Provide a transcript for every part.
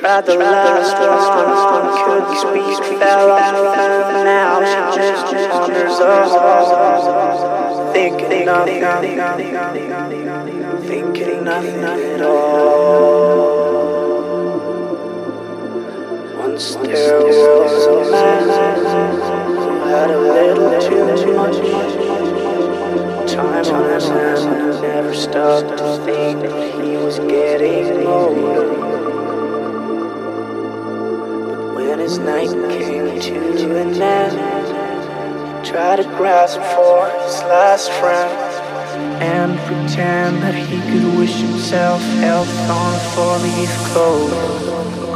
tried the last one, couldn't speak, fell off, now she just wanders off, thinking nothing, thinking nothing at all. Once there was a man who had a little too much time on his hands never stopped to think he was getting older. Night came to an end, tried to grasp for his last friend and pretend that he could wish himself health on a four-leaf clover.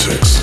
politics.